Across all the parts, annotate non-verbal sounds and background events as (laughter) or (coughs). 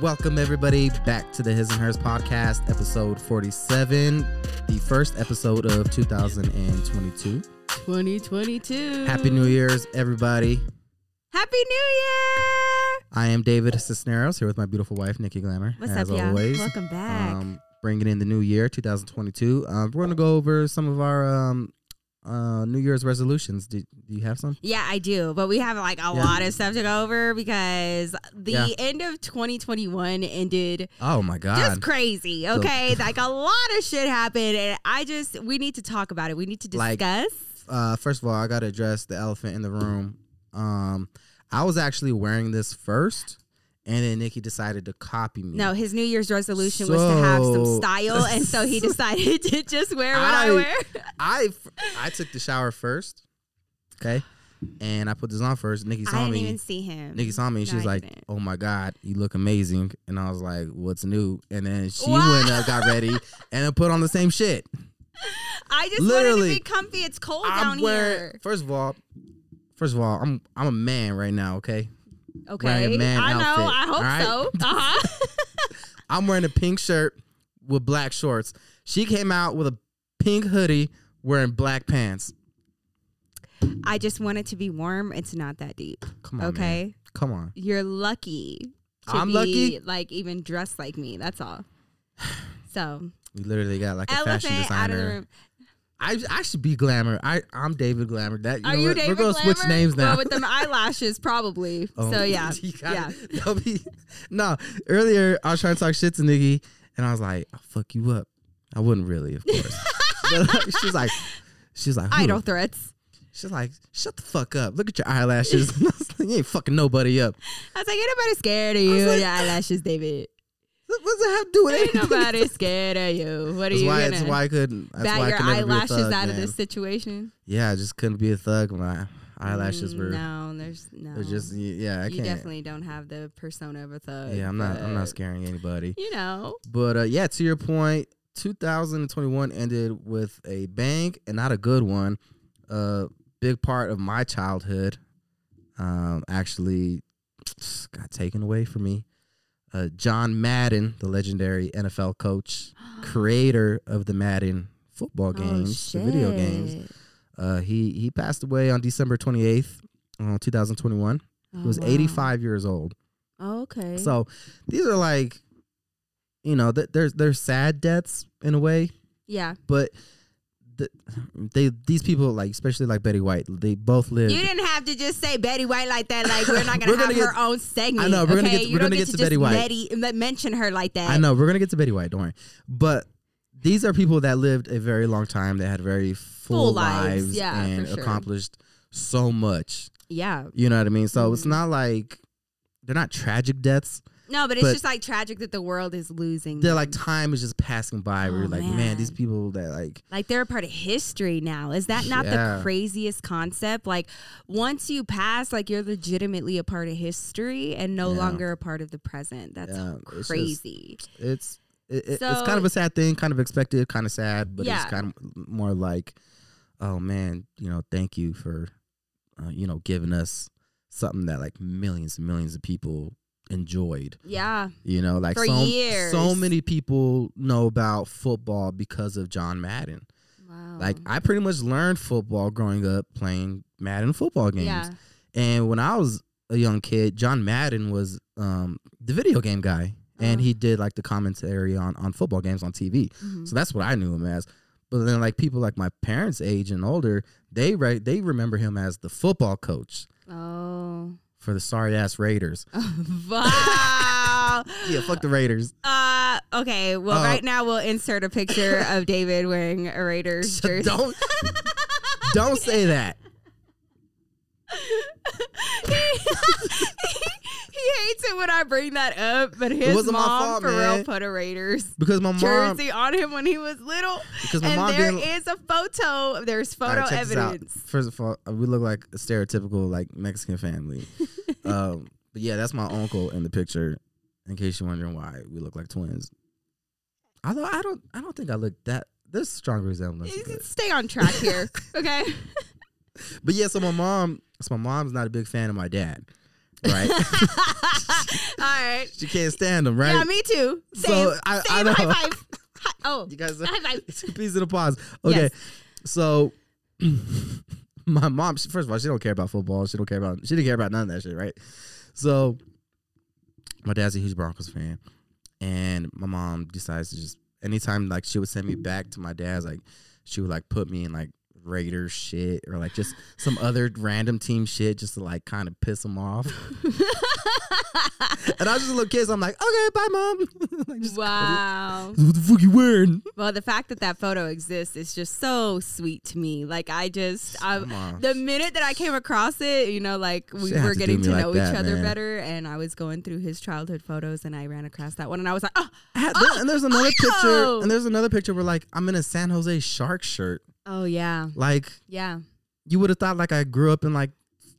Welcome everybody back to the His and Hers podcast, episode 47, the first episode of 2022. 2022. Happy New Year's, everybody. Happy New Year. I am David Cisneros here with my beautiful wife, Nikki Glamour. What's as up, y'all? always. Welcome back. Um, bringing in the new year, 2022. Um, we're going to go over some of our um, uh, New Year's resolutions. Do, do you have some? yeah, I do, but we have like a Yeah. lot of stuff to go over because the Yeah. end of 2021 ended Oh my God. just crazy. Okay, (laughs) like a lot of shit happened, and I just we need to talk about it. We need to Like, discuss. uh, first of all, I got to address the elephant in the room. Um, I was actually wearing this first, and then Nikki decided to copy me. no, his New Year's resolution was to have some style, and so he (laughs) decided to just wear what I, I- wear. I I took the shower first, okay, and I put this on first. Nikki saw me. I didn't me. even see him. Nikki saw me. and She No, was I like, didn't. "Oh my god, you look amazing!" And I was like, "What's new?" And then she Wow. went up, got ready, and then put on the same shit. I just wanted Literally, to be comfy. It's cold I'm down wearing. here. First of all, first of all, I'm I'm a man right now. Okay, Okay, I know. outfit, I hope right? so. Uh huh. (laughs) I'm wearing a pink shirt with black shorts. She came out with a pink hoodie wearing black pants. I just want it to be warm. It's not that deep. Come on, okay, man. Come on. you're lucky. To I'm be, lucky? Like even dressed like me. That's all. (sighs) So We literally got like a fashion elephant out of the designer. I I should be glamour. I I'm David Glamour. That you Are know you what? David We're gonna switch names now. Well, with them eyelashes, probably. (laughs) Oh, so (laughs) yeah, yeah. (laughs) be- no, earlier I was trying to talk shit to Nikki, and I was like, "I'll fuck you up." I wouldn't really, of course. but she's like, she's like, "Who?" Idle threats. She's like, "Shut the fuck up! Look at your eyelashes." And I was like, you ain't fucking nobody up. I was like, ain't nobody scared of you. like- your eyelashes, David. What does that have to do with Ain't anything? nobody (laughs) scared of you. What are That's you why. gonna That's why I couldn't. That's bat why I your could never be a eyelashes thug, out of this situation? Yeah, I just couldn't be a thug. My eyelashes Mm, were. No, there's no. They're just yeah. I you can't. definitely don't have the persona of a thug. yeah, I'm not. I'm not scaring anybody. You know, But uh, yeah, to your point, 2021 ended with a bang and not a good one. A big part of my childhood um, actually got taken away from me. Uh, John Madden, the legendary NFL coach, (gasps) creator of the Madden football games, the video games, Oh, uh, he he passed away on December 28th, uh, 2021. Oh, He was wow. 85 years old. Oh, okay. So these are like, you know, th- there's there's sad deaths in a way, yeah, but the, they these people like especially like Betty White, they both live. you didn't have to just say Betty White like that. Like we're not (laughs) gonna We're have gonna her get- own segment. I know, we're gonna okay? get- You we're gonna get get to just Betty White. Betty- mention her like that. I know we're gonna get to Betty White, don't worry. But these are people that lived a very long time. They had very full, Full lives, lives, yeah, and sure. accomplished so much. Yeah. You know what I mean? So it's Mhm. not like they're not tragic deaths. No, but it's But- just like tragic that the world is losing. They're them. like time is just passing by. Oh, you're like, man. man. these people that like like they're a part of history now. Is that not Yeah. the craziest concept? Like once you pass, like you're legitimately a part of history and no Yeah. longer a part of the present. That's Yeah, it's just- crazy. it's it, it- it's kind of a sad thing, kind of expected, kind of sad, but it's kind of more like, oh man, you know, thank you for, uh, you know, giving us something that like millions and millions of people enjoyed. yeah. You know, like For so, years. so many people know about football because of John Madden. Wow. Like I pretty much learned football growing up playing Madden football games. yeah. And when I was a young kid, John Madden was um, the video game guy, and Oh. he did like the commentary on on football games on TV. Mhm. So that's what I knew him as. But then, like people like my parents' age and older, they re- they remember him as the football coach Oh. For the sorry ass Raiders. (laughs) wow. (laughs) Yeah, fuck the Raiders. Uh okay. Well, Uh, right now we'll insert a picture (laughs) of David wearing a Raiders jersey. don't don't say that. He, hates it when I bring that up, but his mom fault, for real man. put a Raiders Because my mom, jersey on him when he was little. because my And mom there didn't. is a photo. There's photo right, check this out. evidence. First of all, we look like a stereotypical like Mexican family. (laughs) um, but yeah, that's my uncle in the picture. In case you're wondering why we look like twins. Although I don't, I don't think I look that. There's strong resemblance. You can Stay on track here, (laughs) okay? But yeah, so my mom, so my mom's not a big fan of my dad. Right? (laughs) All right. she can't stand them, right? Yeah, me too. Same. So, I- I Same. know. High five. Hi- oh, you guys, high five. (laughs) it's a piece of the pause. Okay, Yes. so (clears throat) my mom, she- first of all, she don't care about football. She don't care about. She didn't care about none of that shit, right? So my dad's a huge Broncos fan, and my mom decides to just anytime like she would send me back to my dad's, like she would like put me in like Raiders shit or like just some other random team shit just to like kind of piss them off. (laughs) and I was just a little kid, so I'm like, okay, bye, mom. (laughs) like, wow. What the fuck you wearing? Well, the fact that that photo exists is just so sweet to me. Like I just, I, the minute that I came across it, you know, like we were to getting to like know that, each other man. better, and I was going through his childhood photos, and I ran across that one, and I was like, oh, Had- there- oh, and there's another oh. picture, and there's another picture where like I'm in a San Jose Shark shirt. Oh yeah, Like yeah. you would have thought like I grew up in like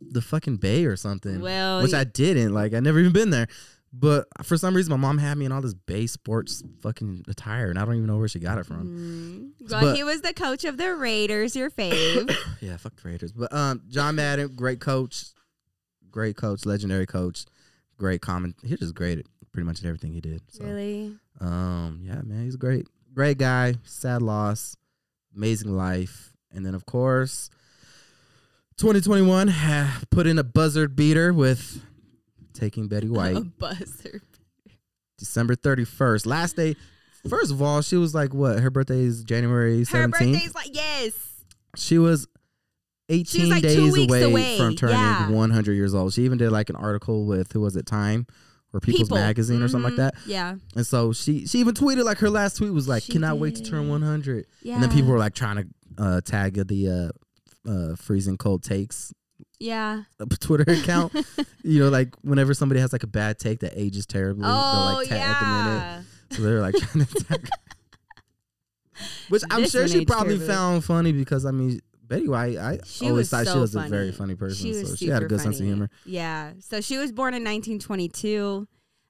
the fucking Bay or something. Well, which I didn't. Like I never even been there. But for some reason, my mom had me in all this Bay sports fucking attire, and I don't even know where she got it from. Mm. Well, But- he was the coach of the Raiders, your fave. (coughs) Yeah, fuck the Raiders. But um, John Madden, great coach, great coach, legendary coach, great comment. He just great at pretty much everything he did. So, really? um, yeah, man, he's great, great guy. Sad loss, amazing life, and then of course, 2021 ha- put in a buzzard beater with taking Betty (laughs) White. A buzzer. December 31st. Last day. First of all, she was like, what? Her birthday is January 17th. Her birthday's like yes. She was 18 like days away, away. from turning Yeah. 100 years old. She even did like an article with, who was it, Time or People's People. Magazine or something like Mhm. that. Yeah. And so she she even tweeted like her last tweet was like, She cannot wait to turn did. 100. Yeah. And then people were like trying to uh, tag the uh, uh, freezing cold takes Yeah. uh, Twitter account. (laughs) you know, like whenever somebody has like a bad take that ages terribly, they'll Oh like tag them in it. yeah. So they're like trying to attack. (laughs) Which I'm This sure one she aged probably terribly. found funny because I mean Betty White, I She always thought she so was a very funny person. She so she had a good sense of humor. Yeah. So she was born in 1922.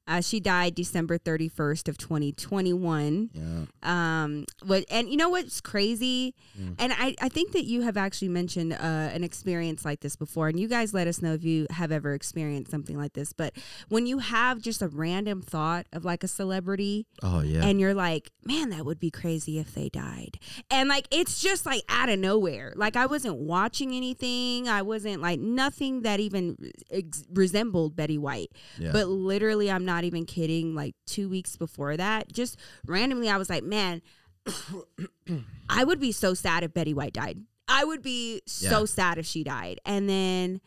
Uh, she died December 31st of 2021. Yeah. Um, what and you know what's crazy? Mm. And I, I think that you have actually mentioned uh, an experience like this before, and you guys let us know if you have ever experienced something like this. But when you have just a random thought of like a celebrity, Oh yeah. and you're like, man, that would be crazy if they died. And like, it's just like out of nowhere. Like, I wasn't watching anything. I wasn't like nothing that even ex- resembled Betty White. yeah. But literally, I'm not even kidding. Like, two weeks before that, just randomly, I was like, man, (coughs) I would be so sad if Betty White died. I would be so Yeah. sad if she died. And then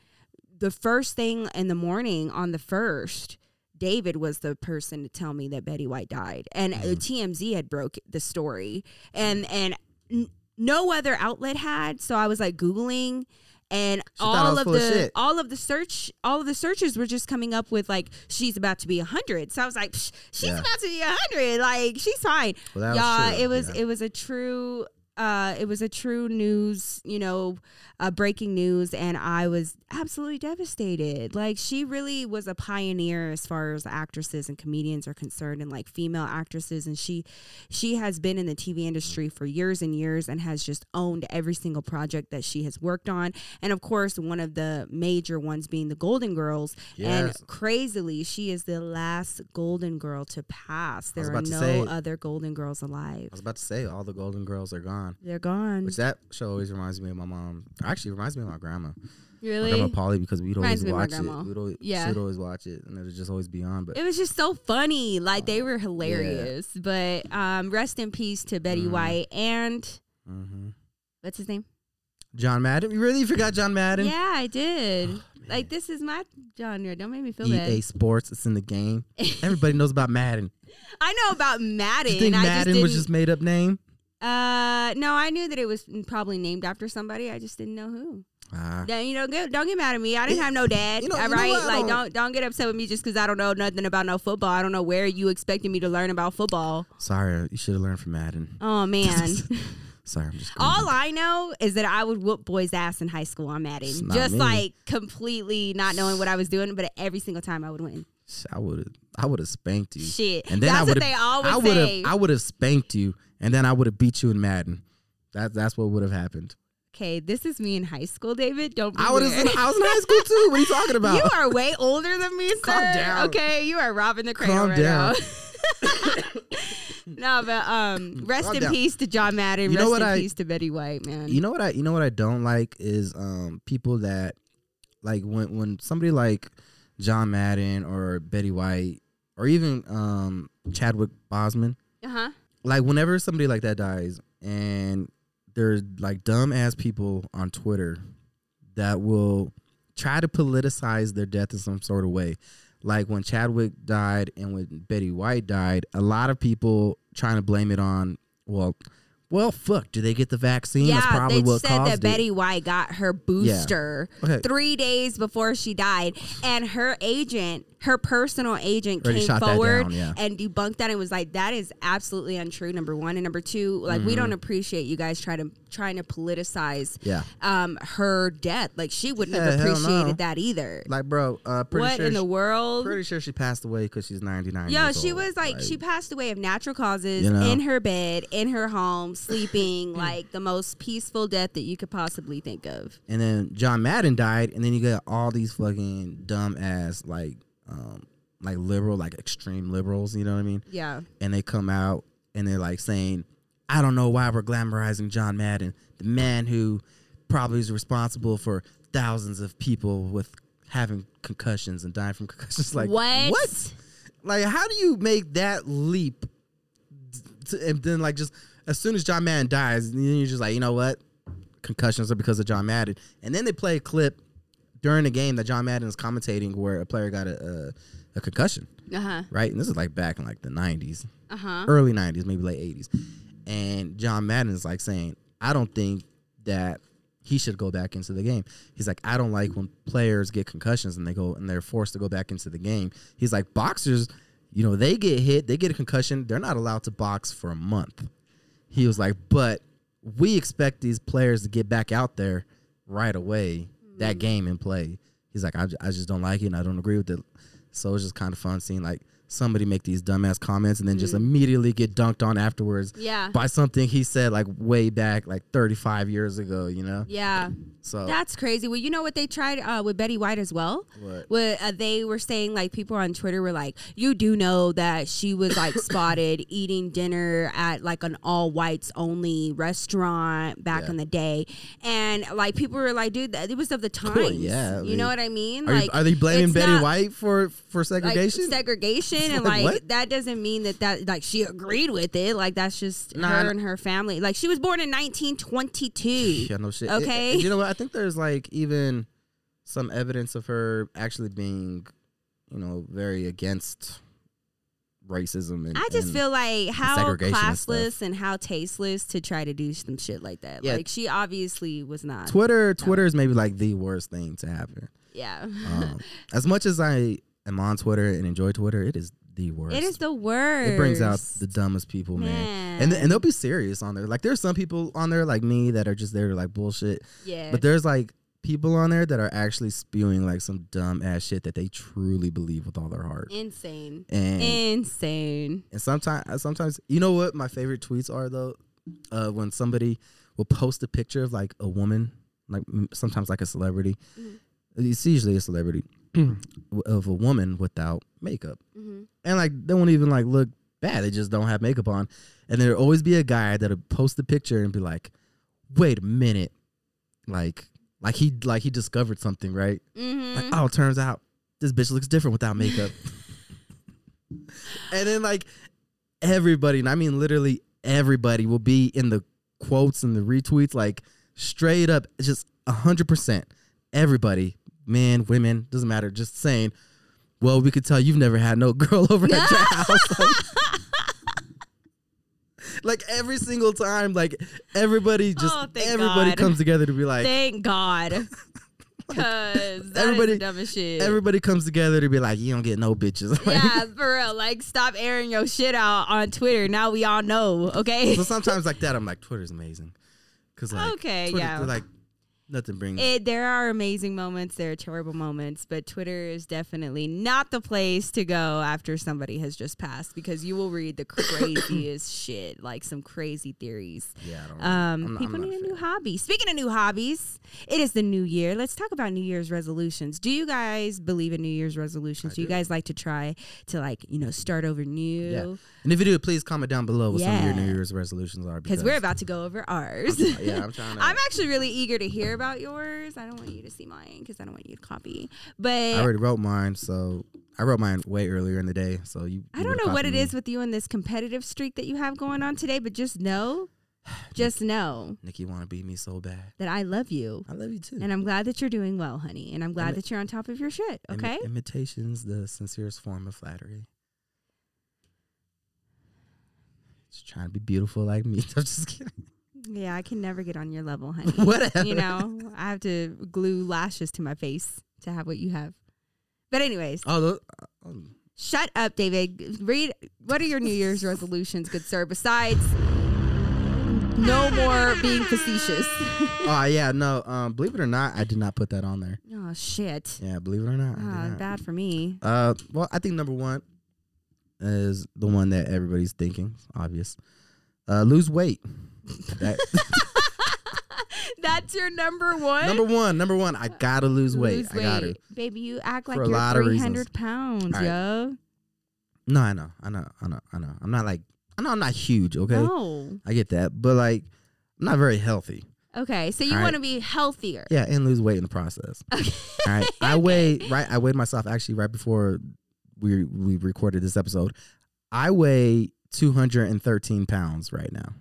the first thing in the morning on the first, David was the person to tell me that Betty White died, and uh Mhm. TMZ had broke the story, and and n- no other outlet had. So I was like googling, and She all of full of the all of the search all of the searches were just coming up with like she's about to be a hundred. So I was like, she's Yeah. about to be a hundred, like she's fine. well, that was Yeah, it was Yeah. it was a true uh it was a true news, you know, uh breaking news and I was absolutely devastated. Like she really was a pioneer as far as actresses and comedians are concerned and like female actresses and she she has been in the TV industry for years and years and has just owned every single project that she has worked on. And of course, one of the major ones being the Golden Girls and crazily, she is the last Golden Girl to pass. There are no say- other Golden Girls alive. I was about to say all the Golden Girls are gone. They're gone. Which that show always reminds me of my mom. Actually, reminds me of my grandma. My really? grandma Polly because we'd always my watch it. We'd always, Yeah. she'd always watch it, and it would just always be on. But It was just so funny. Like they Oh, were hilarious. But um, rest in peace to Betty Mhm. White and hmm what's his name? John Madden, you really forgot John Madden? Yeah, I did. Oh, like this is my genre. Don't make me feel EA bad. Sports, it's in the game. (laughs) Everybody knows about Madden. I know about Madden. you think Madden was just made up name? Uh, no, I knew that it was probably named after somebody. I just didn't know who. Don't, you know, get, don't get mad at me. I didn't have no dad. You know- all you know right, like don't- don't don't get upset with me just because I don't know nothing about no football. I don't know where you expected me to learn about football. sorry, you should have learned from Madden. Oh man. (laughs) Sorry, I'm just. (laughs) All I know is that I would whoop boys' ass in high school on Madden. Just me. like completely not knowing what I was doing, but every single time I would win. I would have. I would have spanked you. Shit. And then That's I what they always I would have. say. I would have spanked you, and then I would have beat you in Madden. That that's what would have happened. Okay, this is me in high school, David. Don't. Be I was (laughs) in. I was in high school too. What are you talking about? You are way older than me, sir. Calm down. Okay, you are robbing the cradle Calm right down. now. (laughs) no, but um, rest Calm in down. peace to John Madden. You know rest what in I- peace to Betty White, man. You know what I you know what I don't like is um people that like when when somebody like John Madden or Betty White or even um Chadwick Boseman uh huh. Like whenever somebody like that dies and there's like dumb ass people on Twitter that will try to politicize their death in some sort of way. Like when Chadwick died and when Betty White died, a lot of people trying to blame it on well, well, fuck, do they get the vaccine? That's Yeah, probably they what said that it. Betty White got her booster Okay. three days before she died, and her agent, her personal agent, Already came forward down, yeah. and debunked that and was like, "That is absolutely untrue." Number one, and number two, like we Mm-hmm. don't appreciate you guys try to trying to politicize, Yeah. um, her death. Like she wouldn't Yeah, have appreciated no. that either. Like, bro, uh, pretty what sure in the world? pretty sure she passed away because she's 99 Yo, she old. was like, she passed away of natural causes You know? in her bed, in her home, sleeping, (clears throat) like the most peaceful death that you could possibly think of. and then John Madden died, and then you got all these fucking dumb ass like um like liberal, like extreme liberals, you know what I mean? Yeah. And they come out and they're like saying, I don't know why we're glamorizing John Madden, the man who probably is responsible for thousands of people with having concussions and dying from concussions. (laughs) Like what? What? Like, how do you make that leap? To, and then, like, just as soon as John Madden dies, then you're just like, you know what? Concussions are because of John Madden. And then they play a clip during a game that John Madden is commentating where a player got a, a, a concussion, Uh huh. right? And this is like back in like the 90s, Uh huh. early 90s, maybe late 80s. And John Madden is like saying, I don't think that he should go back into the game. He's like, I don't like when players get concussions and they go and they're forced to go back into the game. He's like, boxers, you know, they get hit, they get a concussion, they're not allowed to box for a month. He was like, but we expect these players to get back out there right away, that mm. game and play. He's like, I, I just don't like it and I don't agree with it. So it's just kind of fun seeing like somebody make these dumbass comments and then just immediately get dunked on afterwards Yeah. by something he said like way back like 35 years ago, you know? Yeah. So That's crazy. Well, you know what they tried uh, with Betty White as well? What? Uh, they were saying, like people on Twitter were like, "You do know that she was like (coughs) spotted eating dinner at like an all whites only restaurant back Yeah. in the day," and like people were like, "Dude, that, it was of the times." yeah, I you know what I mean? are, you- like, are they blaming Betty not- White for for segregation? Like segregation, and Like, like that doesn't mean that that like she agreed with it. Like that's just Nah, her and her family. Like she was born in 1922. (sighs) yeah, no shit. Okay. It- it- you know what? I think there's like even some evidence of her actually being, you know, very against racism and I just and- feel like how segregation and classless and, how tasteless to try to do some shit like that. Yeah. Like she obviously was not. Twitter Twitter is maybe like the worst thing to happen. yeah. Um, (laughs) as much as I am on Twitter and enjoy Twitter, it is the worst. it is the worst. It brings out the dumbest people, man. And th- and they'll be serious on there. Like there's some people on there like me that are just there to like bullshit. yeah. But there's like people on there that are actually spewing like some dumb ass shit that they truly believe with all their heart. insane. And Insane. and sometimes sometimes you know what my favorite tweets are though, uh, when somebody will post a picture of like a woman, like sometimes like a celebrity. Mhm. It's usually a celebrity (clears throat) of a woman without makeup, hmm and like they won't even like look bad. They just don't have makeup on, and there'll always be a guy that'll post the picture and be like, "Wait a minute," like like he like he discovered something, right? hmm Like, oh, turns out this bitch looks different without makeup. (laughs) and then like everybody, and I mean literally everybody will be in the quotes and the retweets, like straight up, just a hundred percent. Everybody, men, women, doesn't matter, just saying, Well, we could tell you've never had no (laughs) girl over at your (laughs) house. Like, (laughs) like, every single time, like everybody oh, just Oh, everybody God. comes together to be like Thank God. Because that everybody- is the dumbest shit. everybody comes together to be like, you don't get no bitches. Like, yeah, for real. Like, stop airing your shit out on Twitter. Now we all know, okay? So sometimes like that, I'm like, Twitter's amazing, cause like, Okay, Twitter, yeah. like Nothing brings. It, there are amazing moments, there are terrible moments, but Twitter is definitely not the place to go after somebody has just passed because you will read the (coughs) craziest shit, like some crazy theories. yeah, I don't. Um, I'm people I'm need a fan. new hobby. Speaking of new hobbies, it is the new year. Let's talk about New Year's resolutions. Do you guys believe in New Year's resolutions? I do you do. guys like to try to like you know start over new? Yeah. And if you do, please comment down below what some of your New Year's resolutions are. Because we're about to go over ours. yeah, I'm (laughs) trying to. I'm actually really eager to hear about yours. I don't want you to see mine because I don't want you to copy. But I already wrote mine, so I wrote mine way earlier in the day. So you. I don't know what it me. is with you and this competitive streak that you have going on today, but just know, (sighs) just know Nikki want to beat me so bad. that I love you. I love you too. And I'm glad that you're doing well, honey. And I'm glad Imi- that you're on top of your shit. Okay. imitation's the sincerest form of flattery. Just trying to be beautiful like me. (laughs) I'm just kidding. Yeah, I can never get on your level, honey. (laughs) Whatever. You know, I have to glue lashes to my face to have what you have. But anyways, Oh, look. um, shut up, David. Read what are your New Year's (laughs) resolutions, good sir, besides no more being facetious. oh (laughs) yeah, no. Um, believe it or not, I did not put that on there. oh shit. Yeah, believe it or not. Ah, not. bad for me. Uh, well, I think number one is the one that everybody's thinking. It's obvious. Uh, lose weight. That, (laughs) That's your number one. number one. Number one. I gotta lose weight. Lose I gotta. Baby, you act like you're of 300 pounds, right. yo. No, I know. I know. I know. I know. I'm not like. I know I'm not huge. Okay, No. I get that, but like, I'm not very healthy. Okay, so you right. want to be healthier. Yeah, and lose weight in the process. (laughs) Okay. All right. I weigh right. I weighed myself actually right before we we recorded this episode. I weigh 213 pounds right now.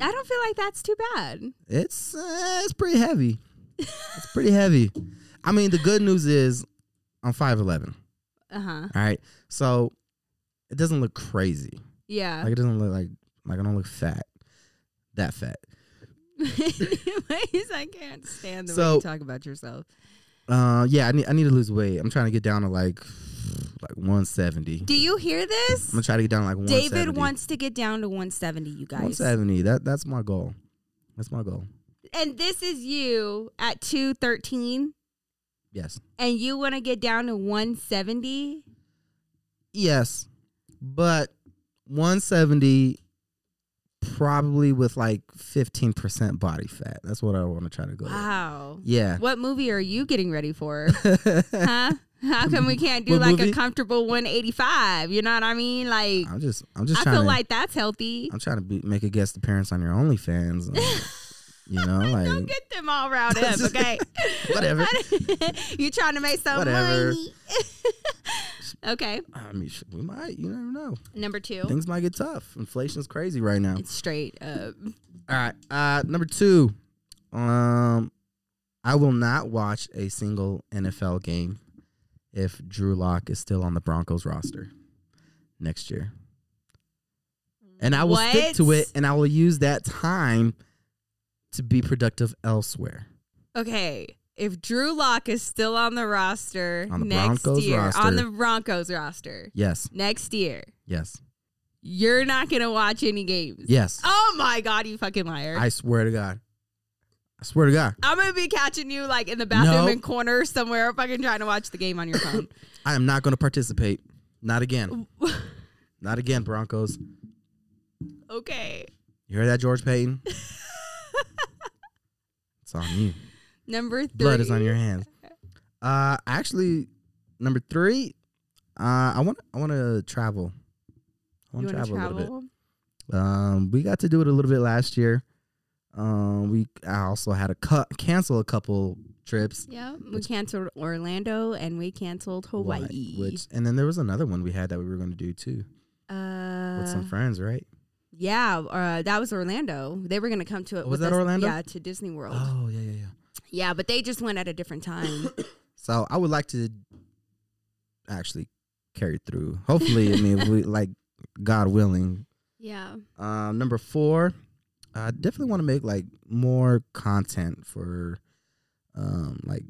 I don't feel like that's too bad. It's uh, it's pretty heavy. It's pretty heavy. I mean, the good news is I'm 5'11. Uh huh. All right. So it doesn't look crazy. Yeah. Like it doesn't look like like I don't look fat. That fat. (laughs) Anyways, I can't stand the way you talk about yourself. Uh yeah, I need I need to lose weight. I'm trying to get down to like like 170. Do you hear this? I'm gonna try to get down like 170. David wants to get down to 170, you guys. 170. That that's my goal. That's my goal. And this is you at 213, Yes. and you want to get down to 170? Yes. But 170 probably with like 15% body fat. That's what I want to try to go. with. Wow. Yeah. What movie are you getting ready for? (laughs) huh? How come we can't do What like a comfortable 185? You know what I mean? Like, I'm just I'm just I feel to like that's healthy. I'm trying to be, make a guest appearance on your OnlyFans. and, (laughs) you know, like Don't get them all riled up, (laughs) okay? whatever. (laughs) you trying to make some Whatever. money. okay. I mean, we might. You never know. Number two. Things might get tough. Inflation's crazy right now. It's straight up. All right. Uh, number two. Um, I will not watch a single NFL game if Drew Lock is still on the Broncos roster next year, and I will stick to it, and I will use that time to be productive elsewhere. Okay. If Drew Lock is still on the roster On the next Broncos year, roster. on the Broncos roster Yes. next year, Yes. you're not gonna watch any games. Yes. Oh my god, you fucking liar! I swear to God. I swear to God. I'm gonna be catching you like in the bathroom No. in corner somewhere, fucking trying to watch the game on your phone. (laughs) I am not going to participate. Not again. (laughs) Not again, Broncos. okay. You hear that, George Paton? (laughs) it's on you. Number three. Blood is on your hands. Uh, actually, number three, uh, I want I want to travel. I You want to want to travel, a little bit. Um, we got to do it a little bit last year. Um, we I also had to cut cancel a couple trips. Yeah, we canceled Orlando and we canceled Hawaii. Which and then there was another one we had that we were going to do too uh, with some friends, right? yeah, uh, that was Orlando. They were gonna come to it. Was with that us- Orlando? Yeah, to Disney World. Oh yeah, yeah, yeah. Yeah, but they just went at a different time. (coughs) So I would like to actually carry through. Hopefully, I mean, we like God willing. yeah. Um, number four, I definitely want to make like more content for, um, like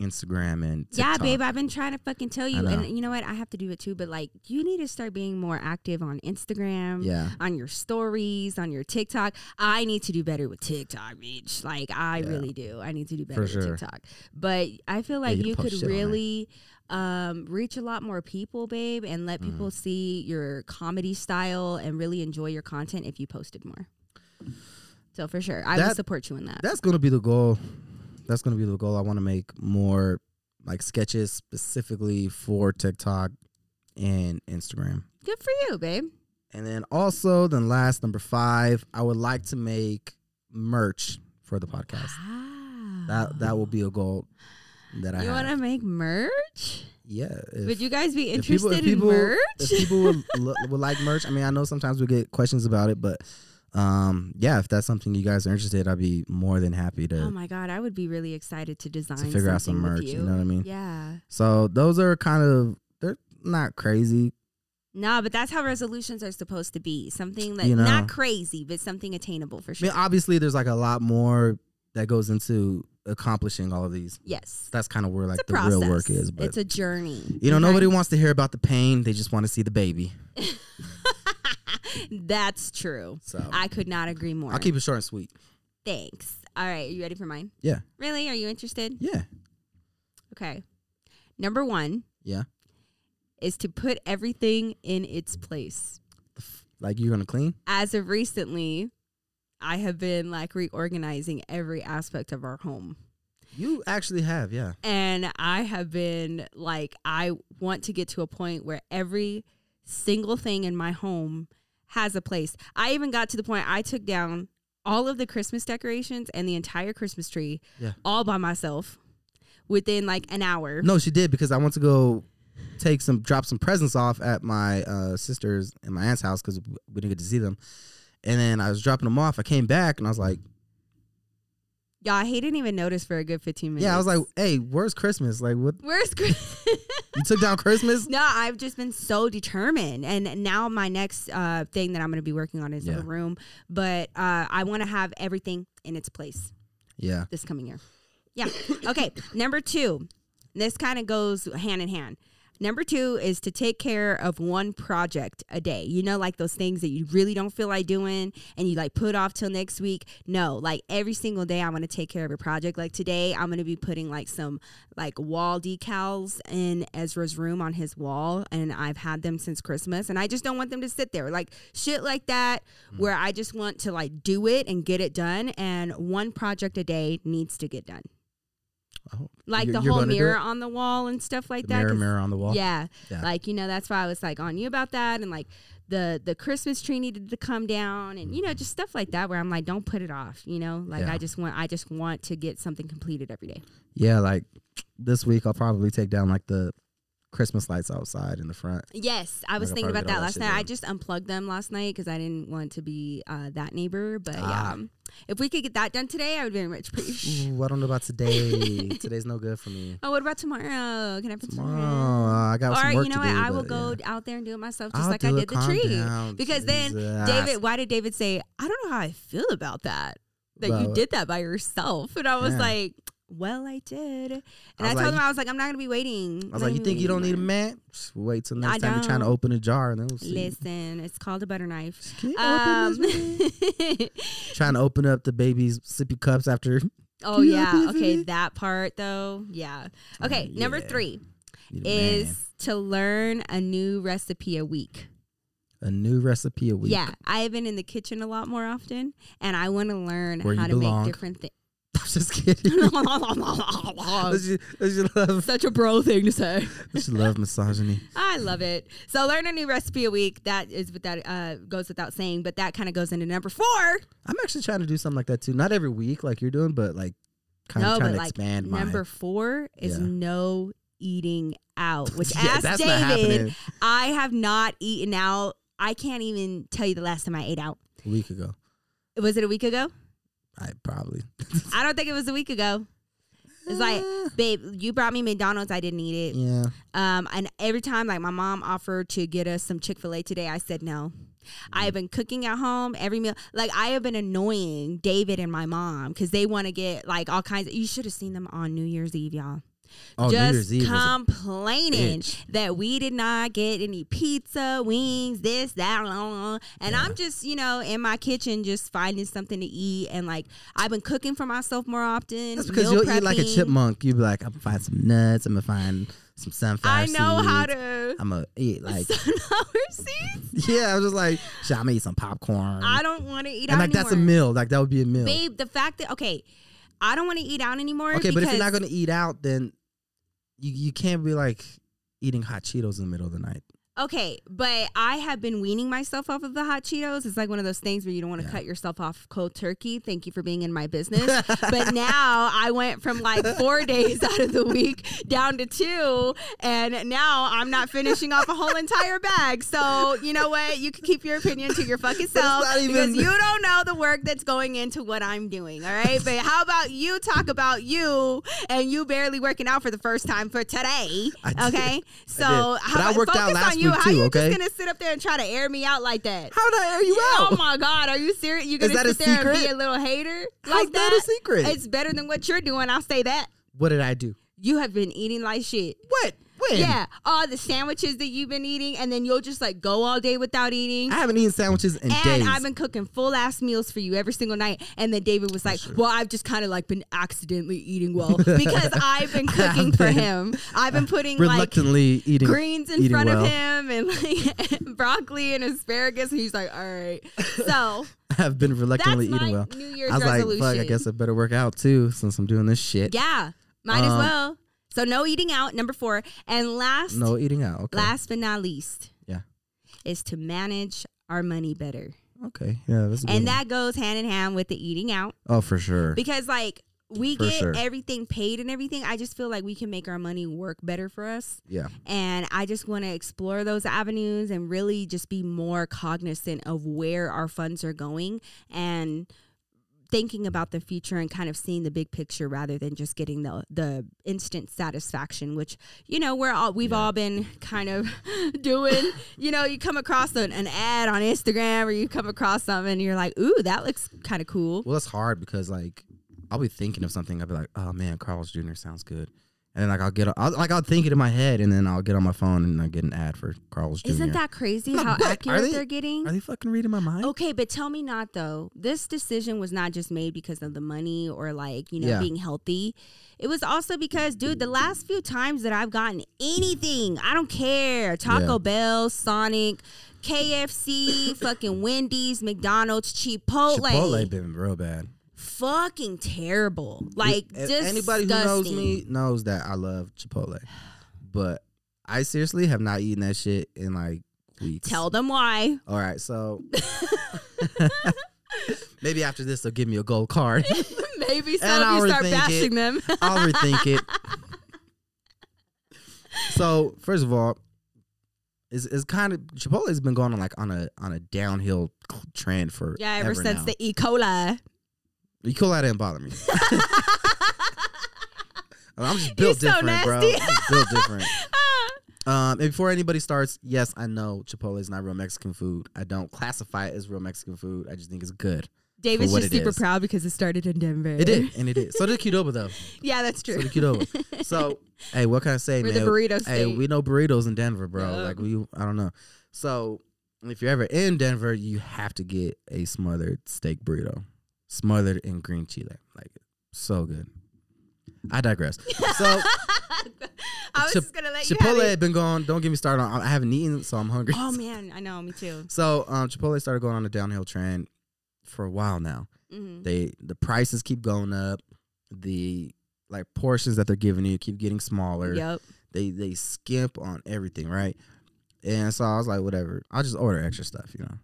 Instagram and Yeah, babe, I've been trying to fucking tell you, and you know what? I have to do it too. But like, you need to start being more active on Instagram. Yeah. on your stories, on your TikTok. I need to do better with TikTok, bitch. Like I Yeah. really do. I need to do better with sure. TikTok. But I feel like you you could shit on there. really um, reach a lot more people, babe, and let people Mm. see your comedy style and really enjoy your content if you posted more. So for sure, I will That- support you in that. That's gonna be the goal. That's gonna be the goal. I want to make more like sketches specifically for TikTok and Instagram. Good for you, babe. And then also, then last number five, I would like to make merch for the podcast. That that will be a goal that I You want to make merch? yeah. if- Would you guys be if people- interested if people- in merch? if people would, (laughs) would like merch, I mean, I know sometimes we get questions about it, but um, yeah, if that's something you guys are interested, I'd be more than happy to oh my god, I would be really excited to design to figure out some merch. You. You know what I mean? Yeah. So those are kind of they're not crazy. No, but that's how resolutions are supposed to be. Something that You know. not crazy, but something attainable for sure. I mean, obviously, there's like a lot more that goes into accomplishing all of these. yes. That's kind of where like the process. real work is. But it's a journey. you know, okay? nobody wants to hear about the pain. They just want to see the baby. (laughs) (laughs) That's true. So I could not agree more. I'll keep it short and sweet. Thanks. All right, Are you ready for mine? Yeah. Really? Are you interested? Yeah. Okay. Number 1 Yeah. is to put everything in its place. Like you're gonna clean. As of recently, I have been like reorganizing every aspect of our home. You actually have, yeah. And I have been like, I want to get to a point where every single thing in my home has a place. I even got to the point I took down all of the Christmas decorations and the entire Christmas tree Yeah. all by myself within like an hour. No, she did because I went to go take some drop some presents off at my uh, sister's and my aunt's house because we didn't get to see them. And then I was dropping them off. I came back and I was like, Y'all, he didn't even notice for a good 15 minutes. "Yeah." I was like, "Hey, where's Christmas? Like, what? Where's Christmas? You took down Christmas?" (laughs) No, I've just been so determined, and now my next uh, thing that I'm going to be working on is Yeah. the room. But uh, I want to have everything in its place Yeah. this coming year. Yeah. Okay. Number two, this kind of goes hand in hand. Number two is to take care of one project a day. You know, like those things that you really don't feel like doing and you like put off till next week. No, like every single day, I want to take care of a project. Like today, I'm going to be putting like some like wall decals in Ezra's room on his wall. And I've had them since Christmas. And I just don't want them to sit there. Like shit like that, mm. where I just want to like do it and get it done. And one project a day needs to get done Oh, like the whole mirror on the wall and stuff like The that. mirror, mirror on the wall. Yeah. Yeah. like you know, that's why I was like on you about that, and like the the Christmas tree needed to come down, and you know, mm-hmm. just stuff like that. Where I'm like, don't put it off. You know, like Yeah. I just want I just want to get something completed every day. Yeah, like this week I'll probably take down like the Christmas lights outside in the front. Yes, I was thinking about that last night. I just unplugged them last night because I didn't want to be uh, that neighbor. But Ah. yeah, if we could get that done today, I would very much appreciate. Ooh, I don't know about today. (laughs) Today's no good for me. Oh, what about tomorrow? Can I put Tomorrow, tomorrow? uh, I got Or some work you know to what? do. I will go yeah. out there and do it myself, just I'll like I did the tree. down, Because then Jesus. David, why did David say, I don't know how I feel about that? That you did that by yourself. And I was Yeah. like, well, I did. And I, was told like, him, I was like, I'm not going to be waiting. I was like, you think you don't need a mat? Just wait till next I time you're trying to open a jar and then we'll see. Listen, it's called a butter knife. Um, open this, man? (laughs) trying to open up the baby's sippy cups after. (laughs) oh, yeah. Okay, that part, though. Yeah. Okay, number yeah. three Need a man. is to learn a new recipe a week. a new recipe a week. Yeah, I have been in the kitchen a lot more often, and I want to learn Where how to belong. make different things. (laughs) I'm just kidding. (laughs) Does you love, Such a bro thing to say. I you love misogyny? (laughs) I love it. So learn a new recipe a week. That is what that uh, goes without saying, but that kind of goes into number four. I'm actually trying to do something like that too. Not every week like you're doing, but like kind no, of trying to like expand my. number four is Yeah. no eating out. Which Yeah, ask that's David. I have not eaten out. I can't even tell you the last time I ate out. A week ago, Was it a week ago? I probably. I don't think it was a week ago. It's like, (laughs) babe, you brought me McDonald's. I didn't eat it. yeah. Um, and every time, like my mom offered to get us some Chick Fil A today, I said no. I have been cooking at home every meal. Like I have been annoying David and my mom because they want to get like all kinds. Of, you should have seen them on New Year's Eve, y'all. Oh, New Year's just Eve was a complaining that we did not get any pizza, wings, this, that, blah, blah, and Yeah. I'm just, you know, in my kitchen just finding something to eat, and like I've been cooking for myself more often. That's because you'll eat like a chipmunk. You'd be like, I'm gonna find some nuts. I'm gonna find some sunflower I know seeds. how to. I'm gonna eat like (laughs) sunflower seeds. (laughs) yeah. I was just like, shit, I'm gonna eat some popcorn. I don't want to eat and like that's a meal. Like that would be a meal. babe. The fact that okay, I don't want to eat out anymore. okay, but if you're not gonna eat out, then you you can't be like eating hot Cheetos in the middle of the night. Okay, but I have been weaning myself off of the hot Cheetos. It's like one of those things where you don't want to Yeah. cut yourself off cold turkey. Thank you for being in my (laughs) business. but now I went from like four days out of the week down to two, and now I'm not finishing off a whole entire bag. So you know what? You can keep your opinion to your fucking self even- because you don't know the work that's going into what I'm doing. All right, but how about you talk about you and you barely working out for the first time for today? I. Okay, so But how I about worked out last? Week How too, you okay? just gonna sit up there and try to air me out like that? How did I air you oh out? Oh my god, are you serious? You Is gonna that sit there and be a little hater How's like that that? a secret? It's better than what you're doing. I'll say that. what did I do? You have been eating like shit. What? When? Yeah, all the sandwiches that you've been eating, and then you'll just like go all day without eating. I haven't eaten sandwiches in and days. I've been cooking full ass meals for you every single night. And then David was like, "Well, I've just kind of like been accidentally eating (laughs) well because I've been (laughs) cooking for him. I've been putting like reluctantly eating greens in eating front well. of him and like (laughs) broccoli and asparagus. And he's like, "All right." So I've been reluctantly eating well. New Year's I was resolution. like, fuck, I guess I better work out too since I'm doing this shit. yeah, might as Um, well. So no eating out. Number four, and last, No eating out. Okay. last but not least, Yeah. is to manage our money better. Okay. Yeah, that's a good And one. that goes hand in hand with the eating out. Oh, for sure. because like we For get sure. everything paid and everything i just feel like we can make our money work better for us yeah. and i just want to explore those avenues and really just be more cognizant of where our funds are going and thinking about the future and kind of seeing the big picture rather than just getting the the instant satisfaction which you know we're all we've Yeah. all been kind of (laughs) doing you know you come across an, an ad on instagram or you come across something and you're like ooh that looks kind of cool Well, it's hard because like I'll be thinking of something. I'll be like, oh man, Carl's Jr. sounds good. And like I'll get, I'll, like I'll think it in my head, and then I'll get on my phone and I get an ad for Carl's Jr. Isn't that crazy Like, how what? Accurate they- they, are getting? Are they fucking reading my mind? Okay, but tell me not though. This decision was not just made because of the money or like, you know, Yeah. being healthy. It was also because, dude, the last few times that I've gotten anything, I don't care. Taco Yeah. Bell, Sonic, KFC, (laughs) fucking Wendy's, McDonald's, Chipotle. Chipotle been real bad. Fucking terrible. Like A- just anybody who knows me knows that I love Chipotle, but I seriously have not eaten that shit in like weeks. Tell them why. All right, so (laughs) maybe after this they'll give me a gold card. (laughs) Maybe some And of I'll you start bashing it. them. I'll rethink it. (laughs) So first of all, it's, it's kind of Chipotle's been going on like on a on a downhill trend for yeah, ever since now. the E. coli. E. coli didn't bother me. (laughs) (laughs) I'm just built so different, bro. I'm just built different. (laughs) Um, and before anybody starts, yes, I know Chipotle is not real Mexican food. I don't classify it as real Mexican food. I just think it's good. David's just super is. proud because it started in Denver. It did, and it did. So did Qdoba though. Yeah, that's true. So did Qdoba. So hey, what can I say, We're man? the burrito Hey, state. we know burritos in Denver, bro. Yeah. Like we, I don't know. So if you're ever in Denver, you have to get a smothered steak burrito, smothered in green chile. Like so good. I digress. So (laughs) I was Chip- just gonna let you Chipotle had been going. Don't get me started on. I haven't eaten, so I'm hungry. Oh (laughs) man, I know, me too. So um, Chipotle started going on a downhill trend for a while now. hmm They the prices keep going up. The like portions that they're giving you keep getting smaller. Yep. They they skimp on everything, right? And so I was like, whatever. I'll just order extra stuff, you know.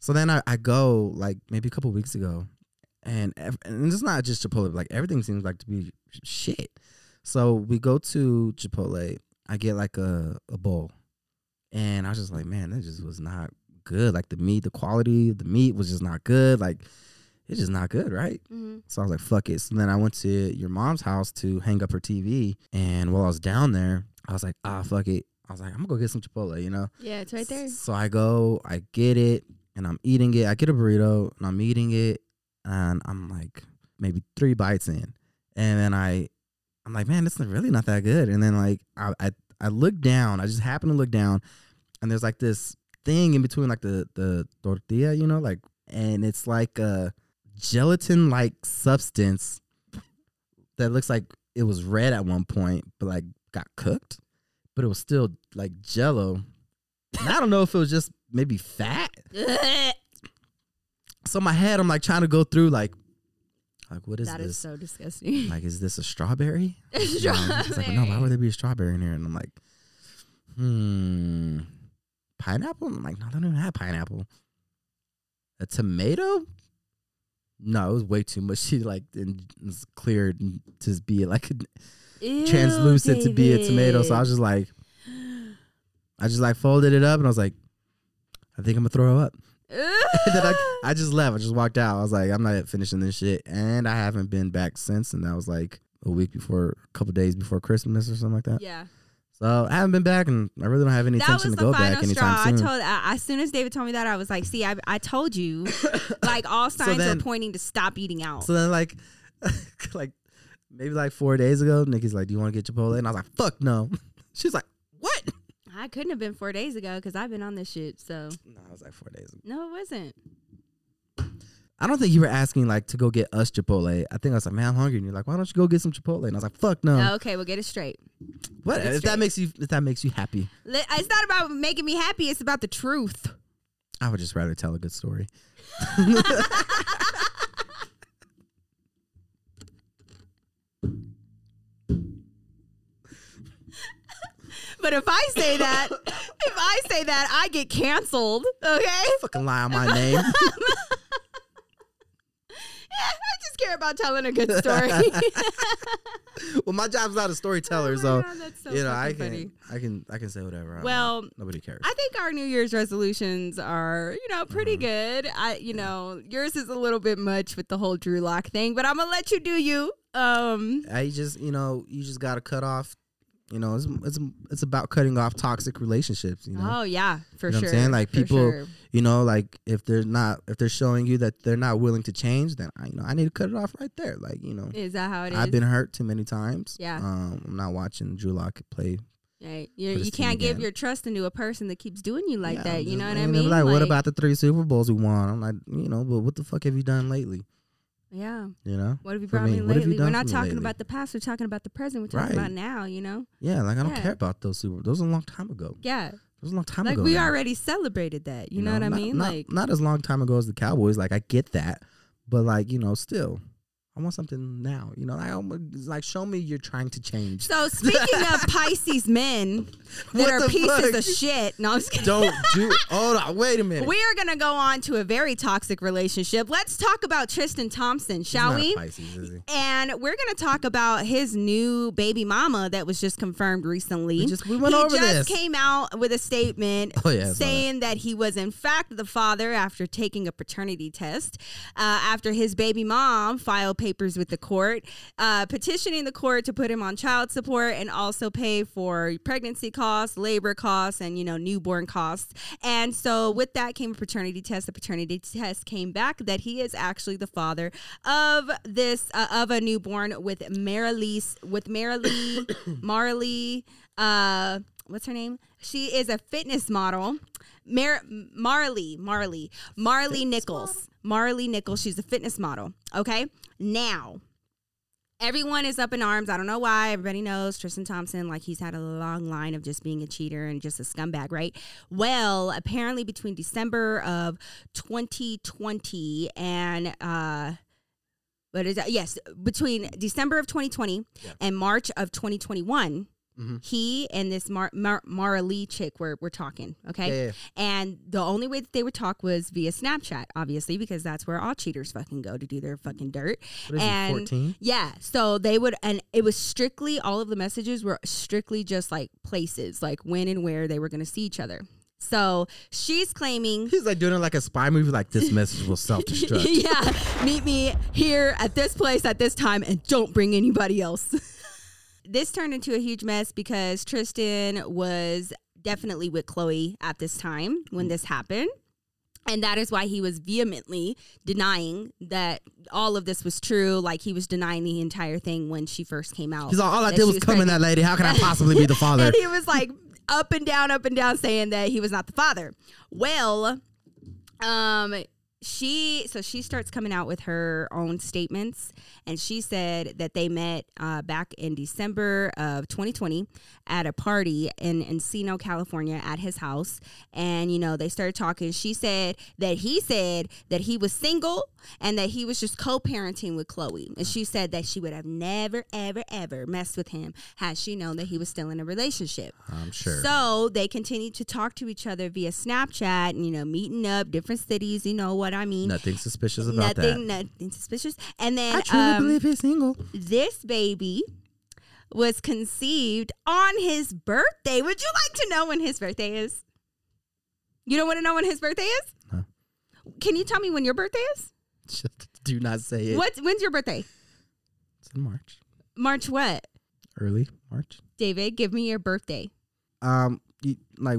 So then I, I go like maybe a couple weeks ago, and and it's not just Chipotle. Like everything seems like to be shit. So we go to Chipotle. I get like a a bowl, and I was just like, man, that just was not good. Like the meat, the quality of the meat was just not good. Like it's just not good, right? hmm So I was like, fuck it. So then I went to your mom's house to hang up her TV. And while I was down there, I was like, ah, fuck it. I was like, I'm gonna go get some Chipotle, you know? Yeah, it's right there. So I go, I get it, and I'm eating it. I get a burrito, and I'm eating it, and I'm like maybe three bites in. And then I I'm like, man, this is really not that good. And then like I I, I look down. I just happen to look down, and there's like this thing in between like the the tortilla, you know, like, and it's like a gelatin like substance that looks like it was red at one point, but like got cooked, but it was still like jello. And I don't know if it was just maybe fat. (laughs) So in my head, I'm like trying to go through like, like what is That this? is so disgusting. (laughs) like, is this a strawberry? (laughs) You know, It's like, no, why would there be a strawberry in here? And I'm like, hmm, pineapple? I'm like, no, they don't even have pineapple. A tomato? No, it was way too much. She like and it's cleared to be like Ew, translucent to be a tomato. So I was just like, I just like folded it up and I was like, I think I'm gonna throw up. (laughs) Then I, I just left. I just walked out. I was like, I'm not finishing this shit. And I haven't been back since. And that was like a week before, a couple days before Christmas or something like that. yeah. So I haven't been back, and I really don't have any That intention to go back final straw. anytime I told I, as soon as David told me that, I was like, "See, I, I told you." (coughs) like all signs then- were pointing to stop eating out. so then, like, (laughs) like maybe like four days ago, Nikki's like, "Do you want to get Chipotle?" And I was like, "Fuck no." (laughs) She's like, "What?" I couldn't have been four days ago because I've been on this shit. So No, I was like four days. ago. no, it wasn't. I don't think you were asking like to go get us Chipotle. I think I was like, "Man, I'm hungry," and you're like, "Why don't you go get some Chipotle?" And I was like, "Fuck no." Oh, okay, we'll get it straight. what get it if straight. that makes you if that makes you happy? It's not about making me happy. It's about the truth. I would just rather tell a good story. (laughs) (laughs) But if I say that, (laughs) if I say that, I get canceled. Okay. Fucking lie on my name. (laughs) I just care about telling a good story. (laughs) well, my job's not a storyteller, Oh so God, that's so you know I can funny. I can I can say whatever. I Well, want. nobody cares. I think our New Year's resolutions are, you know, pretty Mm-hmm. good. I, you know, yours is a little bit much with the whole Drew Lock thing, but I'm gonna let you do you. Um, I just you know you just gotta cut off. You know, it's it's it's about cutting off toxic relationships. You know, oh yeah, for You know what sure. I'm saying? Like, for people- sure. you know, like if they're not if they're showing you that they're not willing to change, then I you know I need to cut it off right there. Like you know, is that how it is? I've been hurt too many times. Yeah. um, I'm not watching Drew Lock play. Right. You, for you can't give again. your trust into a person that keeps doing you like Yeah, that. You know what I mean? be Like, what about the three Super Bowls we won? I'm like, you know, but what the fuck have you done lately? Yeah. You know, What have you brought me, me you lately? We're not talking lately? about the past. We're talking about the present. We're talking Right. about now. You know? yeah, like I don't Yeah. care about those Super. Those are a long time ago. Yeah. It was a long time like ago. we now. already celebrated that. You, know, what I not- mean? Not, like not as long time ago as the Cowboys. Like I get that, but like you know, still, I want something now. You know, I almost, like show me you're trying to change. So speaking of (laughs) Pisces men that What are pieces fuck? of shit. No, I'm just kidding. Don't (laughs) do. Hold on, wait a minute. We are gonna go on to a very toxic relationship. Let's talk about Tristan Thompson, shall we? Pisces? And we're gonna talk about his new baby mama that was just confirmed recently. We just we went he over just this. came out with a statement Oh, yeah, saw that. saying that. he was in fact the father after taking a paternity test. Uh, after his baby mom filed papers with the court, uh, petitioning the court to put him on child support and also pay for pregnancy costs, labor costs, and you know newborn costs. And so with that came a paternity test. The paternity test came back that he is actually the father of this uh, of a newborn with Maralee with Maralee (coughs) Marley. Uh, what's her name? She is a fitness model. Mar- Marley, Marley, Marley Nichols. Marley Nichols. She's a fitness model. Okay. Now, everyone is up in arms. I don't know why. Everybody knows Tristan Thompson, like he's had a long line of just being a cheater and just a scumbag, right? Well, apparently between December of 2020 and uh what is that? Yes, between December of 2020 Yeah. and March of 2021, Mhm. he and this Mar- Mar- Maralee chick were, were talking, okay? Yeah, yeah. And the only way that they would talk was via Snapchat, obviously, because that's where all cheaters fucking go to do their fucking dirt. And yeah, so they would, and it was strictly all of the messages were strictly just like places, like when and where they were going to see each other. So she's claiming, He's like doing it like a spy movie. Like this message will (laughs) self destruct. yeah, meet me here at this place at this time, and don't bring anybody else. (laughs) this turned into a huge mess because Tristan was definitely with Khloe at this time when this happened. And that is why he was vehemently denying that all of this was true. Like he was denying the entire thing when she first came out. He's like, all I did she was come in that lady. How can I possibly be the (laughs) father? and he was like up and down, up and down, saying that he was not the father. Well, um, she so she starts coming out with her own statements, and she said that they met uh, back in December of 2020 at a party in Encino, California, at his house, and you know they started talking. She said that he said that he was single and that he was just co-parenting with Khloe, and she said that she would have never, ever, ever messed with him had she known that he was still in a relationship. I'm sure. So they continued to talk to each other via Snapchat, and you know, meeting up, different cities. You know what I mean? Nothing suspicious about nothing, that. nothing suspicious. And then I truly um, believe he's single. this baby was conceived on his birthday. Would you like to know when his birthday is? You don't want to know when his birthday is? No. Can you tell me when your birthday is? Just (laughs) do not say it. What? When's your birthday? It's in March. March what? Early March. David, give me your birthday. Um, you, like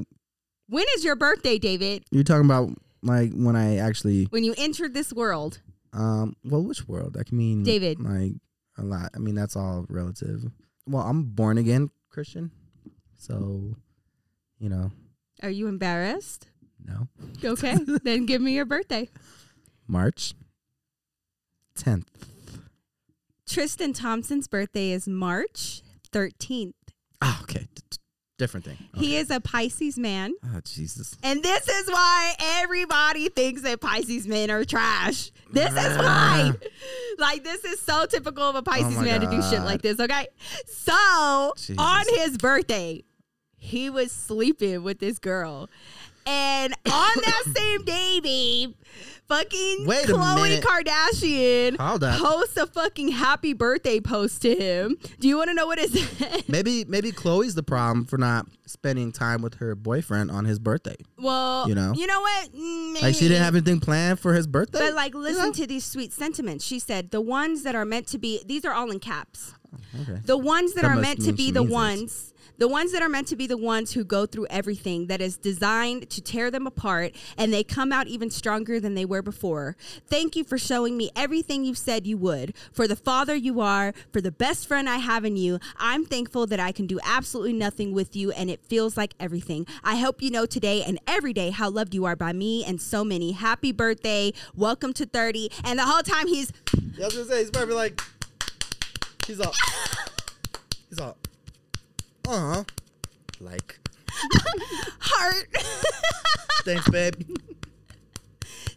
When is your birthday, David? you're talking about like when I actually When you entered this world. um well which world? Can mean David. like a lot. I mean that's all relative. Well, I'm born again Christian. So, you know, Are you embarrassed? no. Okay, (laughs) then give me your birthday. March 10th. Tristan Thompson's birthday is March 13th. Ah, okay. Different thing. He is a Pisces man. Oh, Jesus. And this is why everybody thinks that Pisces men are trash. This is why. Ah. (laughs) Like, this is so typical of a oh Pisces my man to do shit like this, okay? So, Jesus. on his birthday, he was sleeping with this girl. And on that (laughs) same day, babe, fucking Wait Khloe. Kardashian posts a fucking happy birthday post to him. Do you want to know what it (laughs) said? Maybe maybe Khloe's the problem for not spending time with her boyfriend on his birthday. well, You know? you know what? Mm, Like she didn't have anything planned for his birthday. But like, listen know? to these sweet sentiments. She said, "The ones that are meant to be. These are all in caps. okay. The ones that, That are meant to be the ones." it. Ones." The ones that are meant to be the ones who go through everything that is designed to tear them apart and they come out even stronger than they were before. Thank you for showing me everything you said you would. For the father you are, for the best friend I have in you, I'm thankful that I can do absolutely nothing with you and it feels like everything. I hope you know today and every day how loved you are by me and so many. Happy birthday. Welcome to 30. And the whole time he's I was gonna say he's probably like he's all he's all uh huh like (laughs) heart. (laughs) thanks babe.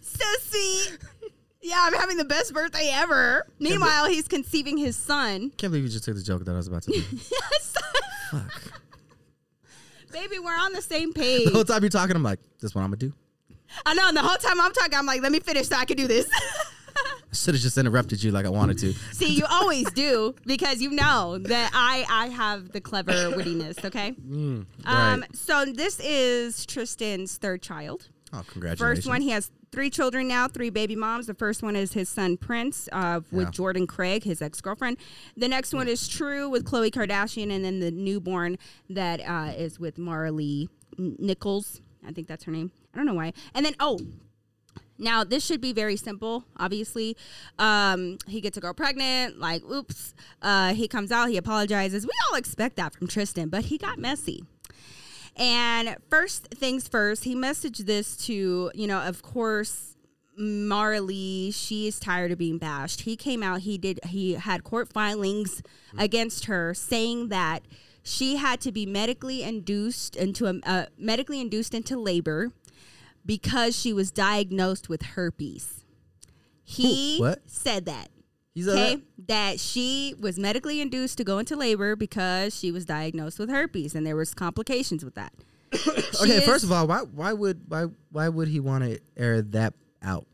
so sweet. Yeah, I'm having the best birthday ever. Meanwhile, he's conceiving his son. Can't believe you just took the joke that I was about to do. (laughs) Yes. Fuck. Baby, we're on the same page. The whole time you're talking, I'm like, this is what I'm gonna do. I know, and the whole time I'm talking, I'm like, let me finish so I can do this. I should have just interrupted you like I wanted to. See, you always do because you know that I I have the clever wittiness, okay? Mm, Um, so this is Tristan's third child. Oh, congratulations. First one, he has three children now, three baby moms. The first one is his son Prince uh, with Yeah. Jordan Craig, his ex girlfriend. The next one is True with Khloe Kardashian, and then the newborn that uh, is with Marley Nichols. I think that's her name. I don't know why. And then oh. Now this should be very simple. Obviously, um, he gets a girl pregnant. Like, oops. Uh, he comes out. He apologizes. We all expect that from Tristan, but he got messy. And first things first, he messaged this to, you know, of course, Marley, she is tired of being bashed. He came out, he did he had court filings against her saying that she had to be medically induced into a uh, medically induced into labor because she was diagnosed with herpes. He? What? said that. He's a Okay, that she was medically induced to go into labor because she was diagnosed with herpes, and there was complications with that. (coughs) okay. First of all, why why would why why would he want to air that out?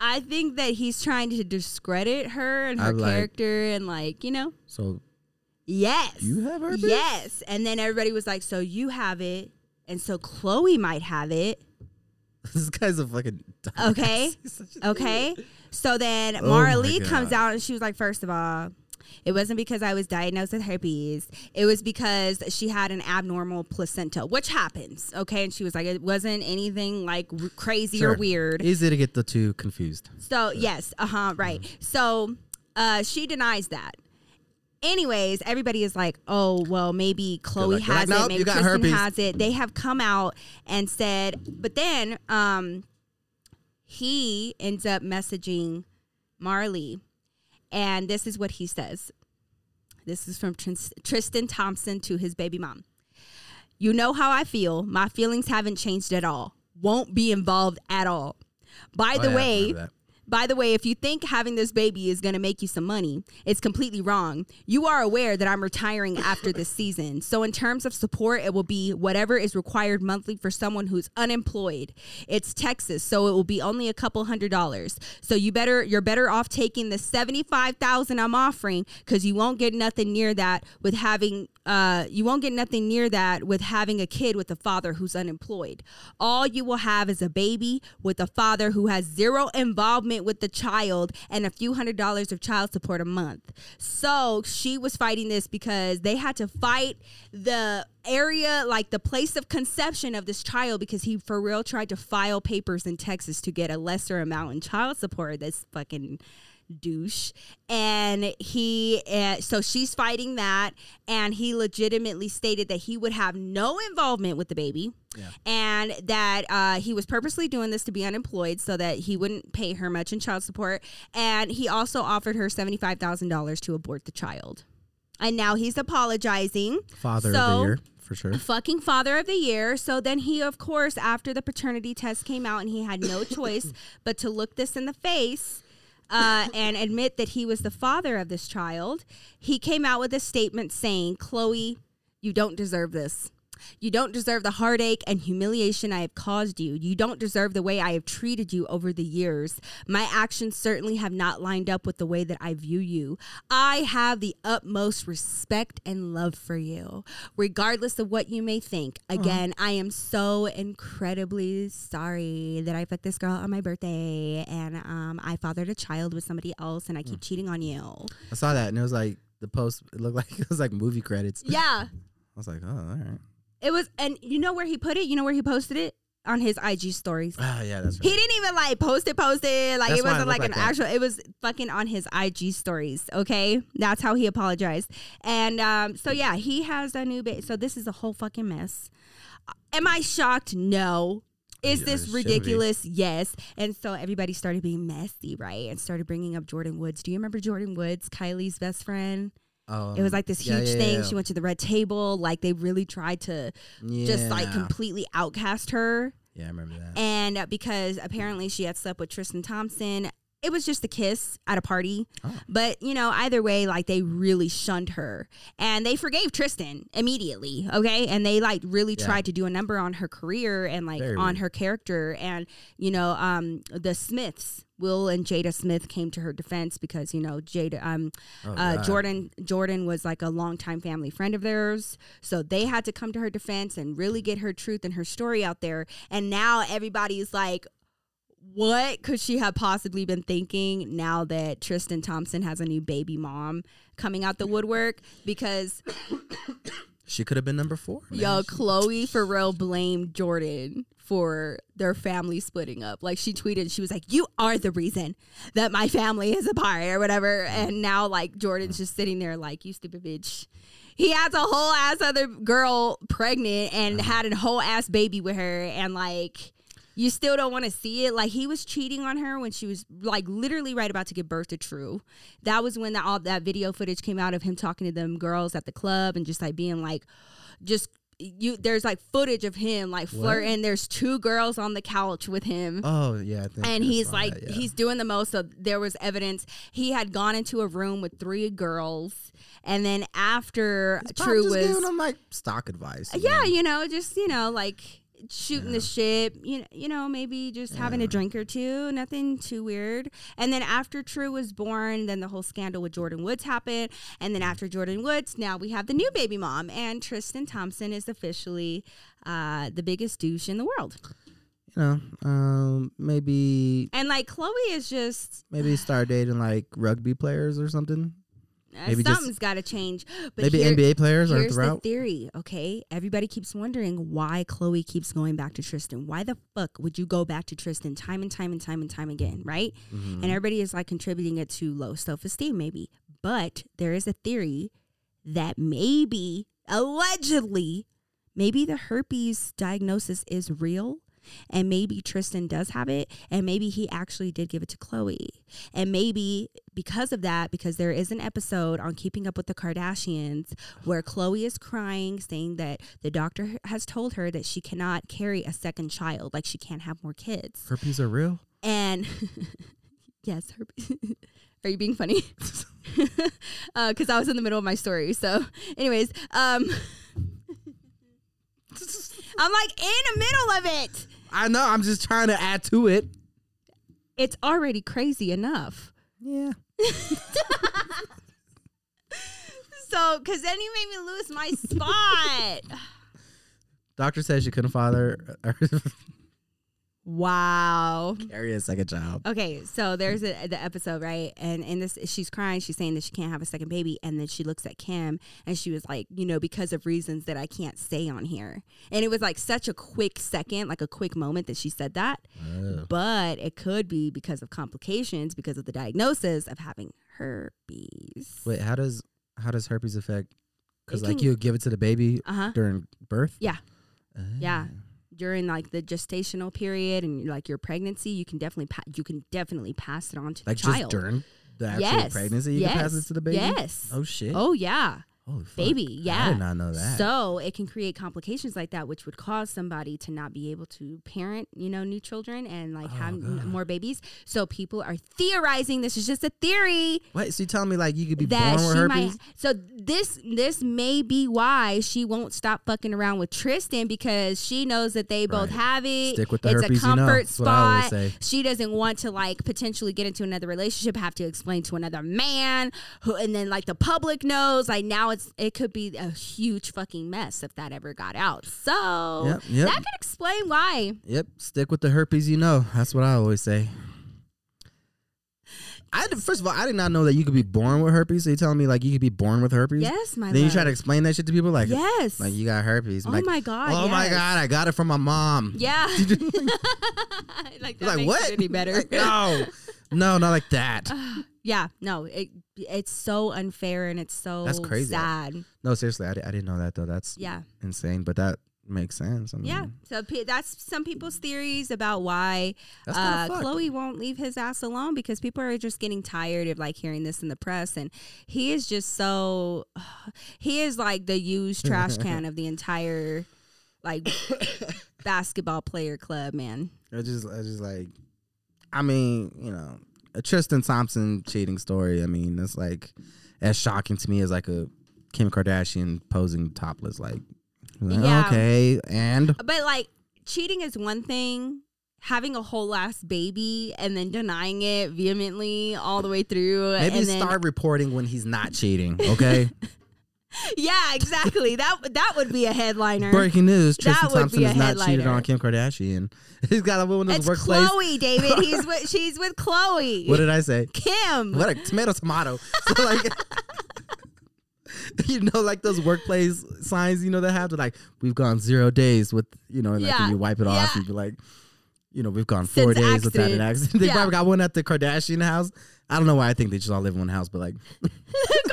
I think that he's trying to discredit her and her like- character, and like you know, So yes, you have herpes? yes, and then everybody was like, "So you have it, and so Khloe might have it." (laughs) this guy's a fucking dumbass. Okay. (laughs) Okay. So then Oh Maralee comes out and she was like, first of all, It wasn't because I was diagnosed with herpes. It was because she had an abnormal placenta, which happens. Okay. And she was like, it wasn't anything like r- crazy or weird. Easy to get the two confused. So yes, uh huh, right. So uh, she denies that. Anyways, everybody is like, "Oh, well, maybe Khloe like- has like, it, "Nope, maybe you got Kristen herpes." has it." They have come out and said, but then um, he ends up messaging Marley, and this is what he says. This is from Tristan Thompson to his baby mom. You know how I feel. My feelings haven't changed at all. Won't be involved at all. By Oh, the yeah, way. By the way, if you think having this baby is going to make you some money, it's completely wrong. You are aware that I'm retiring after this season. So, in terms of support, it will be whatever is required monthly for someone who's unemployed. It's Texas, so it will be only a couple hundred dollars. So, you better you're better off taking the 75,000 I'm offering cuz you won't get nothing near that with having uh, you won't get nothing near that with having a kid with a father who's unemployed. All you will have is a baby with a father who has zero involvement with the child and a few hundred dollars of child support a month. So she was fighting this because they had to fight the area, like the place of conception of this child, because he for real tried to file papers in Texas to get a lesser amount in child support. This fucking douche. And he uh, so she's fighting that. And he legitimately stated that he would have no involvement with the baby. And that uh, he was purposely doing this to be unemployed so that he wouldn't pay her much in child support. And he also offered her $75000 to abort the child. And now he's apologizing. Father of the year for sure. fucking father of the year. So then he, of course, after the paternity test came out and he had no choice (coughs) but to look this in the face uh, and admit that he was the father of this child, he came out with a statement saying, Khloe, you don't deserve this. You don't deserve the heartache and humiliation I have caused you. You don't deserve the way I have treated you over the years. My actions certainly have not lined up with the way that I view you. I have the utmost respect and love for you, regardless of what you may think. Again, I am so incredibly sorry that I fucked this girl on my birthday and um, I fathered a child with somebody else and I keep cheating on you. I saw that and it was like the post. It looked like (laughs) it was like movie credits. Yeah. (laughs) I was like, oh, all right. It was, and you know where he put it? You know where he posted it? On his IG stories. Oh yeah, that's right. He didn't even like post it, post it. Like That's it wasn't like an that. actual. It was fucking on his IG stories. Okay, that's how he apologized. And um, so yeah, he has a new baby. So this is a whole fucking mess. Am I shocked? No. Is Yeah, this be. ridiculous? Yes. And so everybody started being messy, right? And started bringing up Jordyn Woods. Do you remember Jordyn Woods, Kylie's best friend? Oh, It was like this huge yeah, thing. yeah. She went to the red table. Like they really tried to just like completely outcast her. Yeah, I remember that. And uh, because apparently she had slept with Tristan Thompson, it was just a kiss at a party. Oh. But, you know, either way, like they really shunned her. And they forgave Tristan immediately. Okay. And they like really Yeah. tried to do a number on her career and like Very on weird. her character. And, you know, um, the Smiths. Will and Jada Smith came to her defense because you know Jada um Oh, uh, Jordyn Jordyn was like a longtime family friend of theirs, so they had to come to her defense and really get her truth and her story out there. And now everybody's like, what could she have possibly been thinking now that Tristan Thompson has a new baby mom coming out the woodwork? Because She could have been number four. man. yo, Khloe for real blamed Jordyn for their family splitting up. Like she tweeted, she was like, "You are the reason that my family is apart or whatever." And now like Jordyn's just sitting there like, "You stupid bitch." He has a whole ass other girl pregnant and had a whole ass baby with her, and like. You still don't want to see it. Like he was cheating on her when she was like literally right about to give birth to True. That was when the, all that video footage came out of him talking to them girls at the club and just like being like, just you. There's like footage of him like flirting. There's two girls on the couch with him Oh yeah, I think and he's like that, yeah. he's doing the most so there was evidence he had gone into a room with three girls and then after He's true just was giving them like stock advice. yeah know? you know just you know like shooting the shit you know, you know maybe just having a drink or two nothing too weird. And then after true was born then the whole scandal with jordyn woods happened. And then after jordyn woods now we have the new baby mom. And tristan thompson is officially uh, the biggest douche in the world. You know, um, maybe and like khloe is just maybe start dating like rugby players or something. Maybe something's got to change. But Maybe here- NBA players Here's the the route. theory, okay? Everybody keeps wondering why Khloe keeps going back to Tristan. Why the fuck would you go back to Tristan time and time and time and time again, right? Mhm. And everybody is like contributing it to low self esteem, maybe. But there is a theory that maybe, allegedly, maybe the herpes diagnosis is real. And maybe Tristan does have it, and maybe he actually did give it to Khloe. And maybe because of that, because there is an episode on Keeping Up with the Kardashians where Khloe is crying, saying that the doctor has told her that she cannot carry a second child, like she can't have more kids. Herpes are real. And (laughs) yes, herpes. (laughs) Are you being funny? (laughs) Because I was in the middle of my story. So, anyways, um, I'm like in the middle of it. I know. I'm just trying to add to it. It's already crazy enough. Yeah. (laughs) So, because then you made me lose my spot. Doctor says she couldn't father or (laughs) wow. carry a second child. Okay, so there's a, the episode, right? And in this, she's crying. She's saying that she can't have a second baby, and then she looks at Kim, and she was like, you know, because of reasons that I can't say on here. And it was like such a quick second, like a quick moment that she said that. Oh. But it could be because of complications, because of the diagnosis of having herpes. Wait, how does how does herpes affect? Because like you give it to the baby Uh huh. during birth. Yeah. Oh. Yeah. During like the gestational period and like your pregnancy, you can definitely pa- you can definitely pass it on to Like the just child. during the actual yes. pregnancy, you yes. can pass it to the baby. Yes. Oh shit. Oh yeah. Holy fuck. baby, I yeah. did not know that. So it can create complications like that, which would cause somebody to not be able to parent, you know, new children and like Oh, have God. more babies. So people are theorizing. This is just a theory Wait, so you telling me like you could be that born with she herpes? might. So this this may be why she won't stop fucking around with Tristan because she knows that they both Right. have it. Stick with the it's herpes a you know. comfort what I always spot. say. She doesn't want to like potentially get into another relationship, have to explain to another man, who, and then like the public knows. Like now it's it could be a huge fucking mess if that ever got out. So Yep, yep. that could explain why. Yep, stick with the herpes you know. That's what I always say. I did, first of all, I did not know that you could be born with herpes. So you telling me like you could be born with herpes? Yes, my Then you love. try to explain that shit to people like, yes. like you got herpes. oh like, my god. oh my god, I got it from my mom. (laughs) Yeah. (laughs) (laughs) like that like what? it any better. Like, no, no, not like that. (sighs) yeah, no, it it's so unfair and it's so That's crazy. sad. No, seriously, I, I didn't know that though. That's Yeah, insane, but that makes sense. I mean, yeah. So pe- that's some people's theories about why uh, Khloe won't leave his ass alone because people are just getting tired of like hearing this in the press, and he is just so (sighs) he is like the used trash (laughs) can of the entire like (coughs) basketball player club, man. I just, I just like, I mean, you know, a Tristan Thompson cheating story. I mean, that's like as shocking to me as like a Kim Kardashian posing topless. Like, like, Yeah. okay, and But like cheating is one thing. Having a whole ass baby and then denying it vehemently all the way through. maybe and then, start reporting when he's not cheating. Okay, (laughs) Yeah, exactly. that that would be a headliner. breaking news: That Tristan Thompson has not cheated on Kim Kardashian. (laughs) He's got a of those It's workplace. Khloe, David. He's with she's with Khloe. (laughs) What did I say? Kim. What a tomato, tomato. So like, (laughs) you know, like those workplace signs, you know, they have to like, we've gone zero days with, you know, and like Yeah. when you wipe it off, Yeah. and be like, you know, we've gone four Since days without an accident. accident. They Yeah. probably got one at the Kardashian house. I don't know why I think they just all live in one house, but like,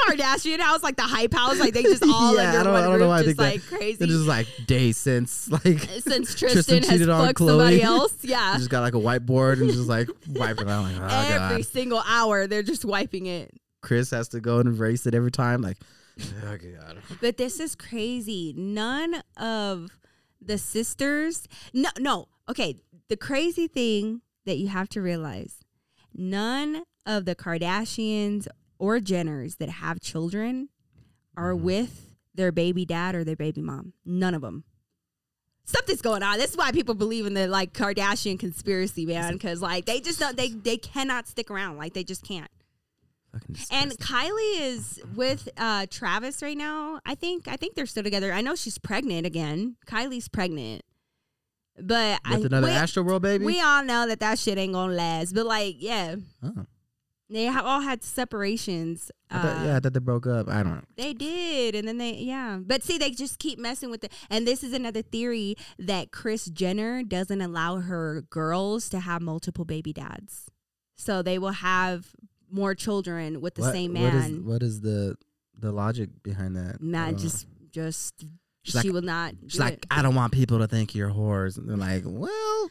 Kardashian house, like the hype house, like they just (laughs) all Yeah, under I don't- one I don't know why I just think that- like crazy. they're just like days since (laughs) like Since Tristan Tristan, has cheated on fucked Khloe. somebody else, (laughs) yeah. just got like a whiteboard and just like wiping it out. Like, oh Every god, single hour, they're just wiping it. Kris has to go and erase it every time. Like, oh god. But this is crazy. None of the sisters, no, no. Okay, the crazy thing that you have to realize, none of the Kardashians or Jenners that have children are Mm-hmm. with their baby dad or their baby mom. None of them. Something's going on. This is why people believe in the like Kardashian conspiracy, man. Because like they just don't. They they cannot stick around. Like they just can't. And. Kylie is with uh, Travis right now. I think. I think they're still together. I know she's pregnant again. Kylie's pregnant, but I with another we, Astro World baby. we all know that that shit ain't gonna last. But like, yeah, oh. They have all had separations. I thought, uh, yeah, I thought they broke up. I don't know. They did, and then they yeah. But see, they just keep messing with it. And this is another theory that Kris Jenner doesn't allow her girls to have multiple baby dads, so they will have more children with the What- same man. what is the the logic behind that? Not don't just just She's she like- will not. She's like, it. I don't want people to think you're whores. And they're like, (laughs) well,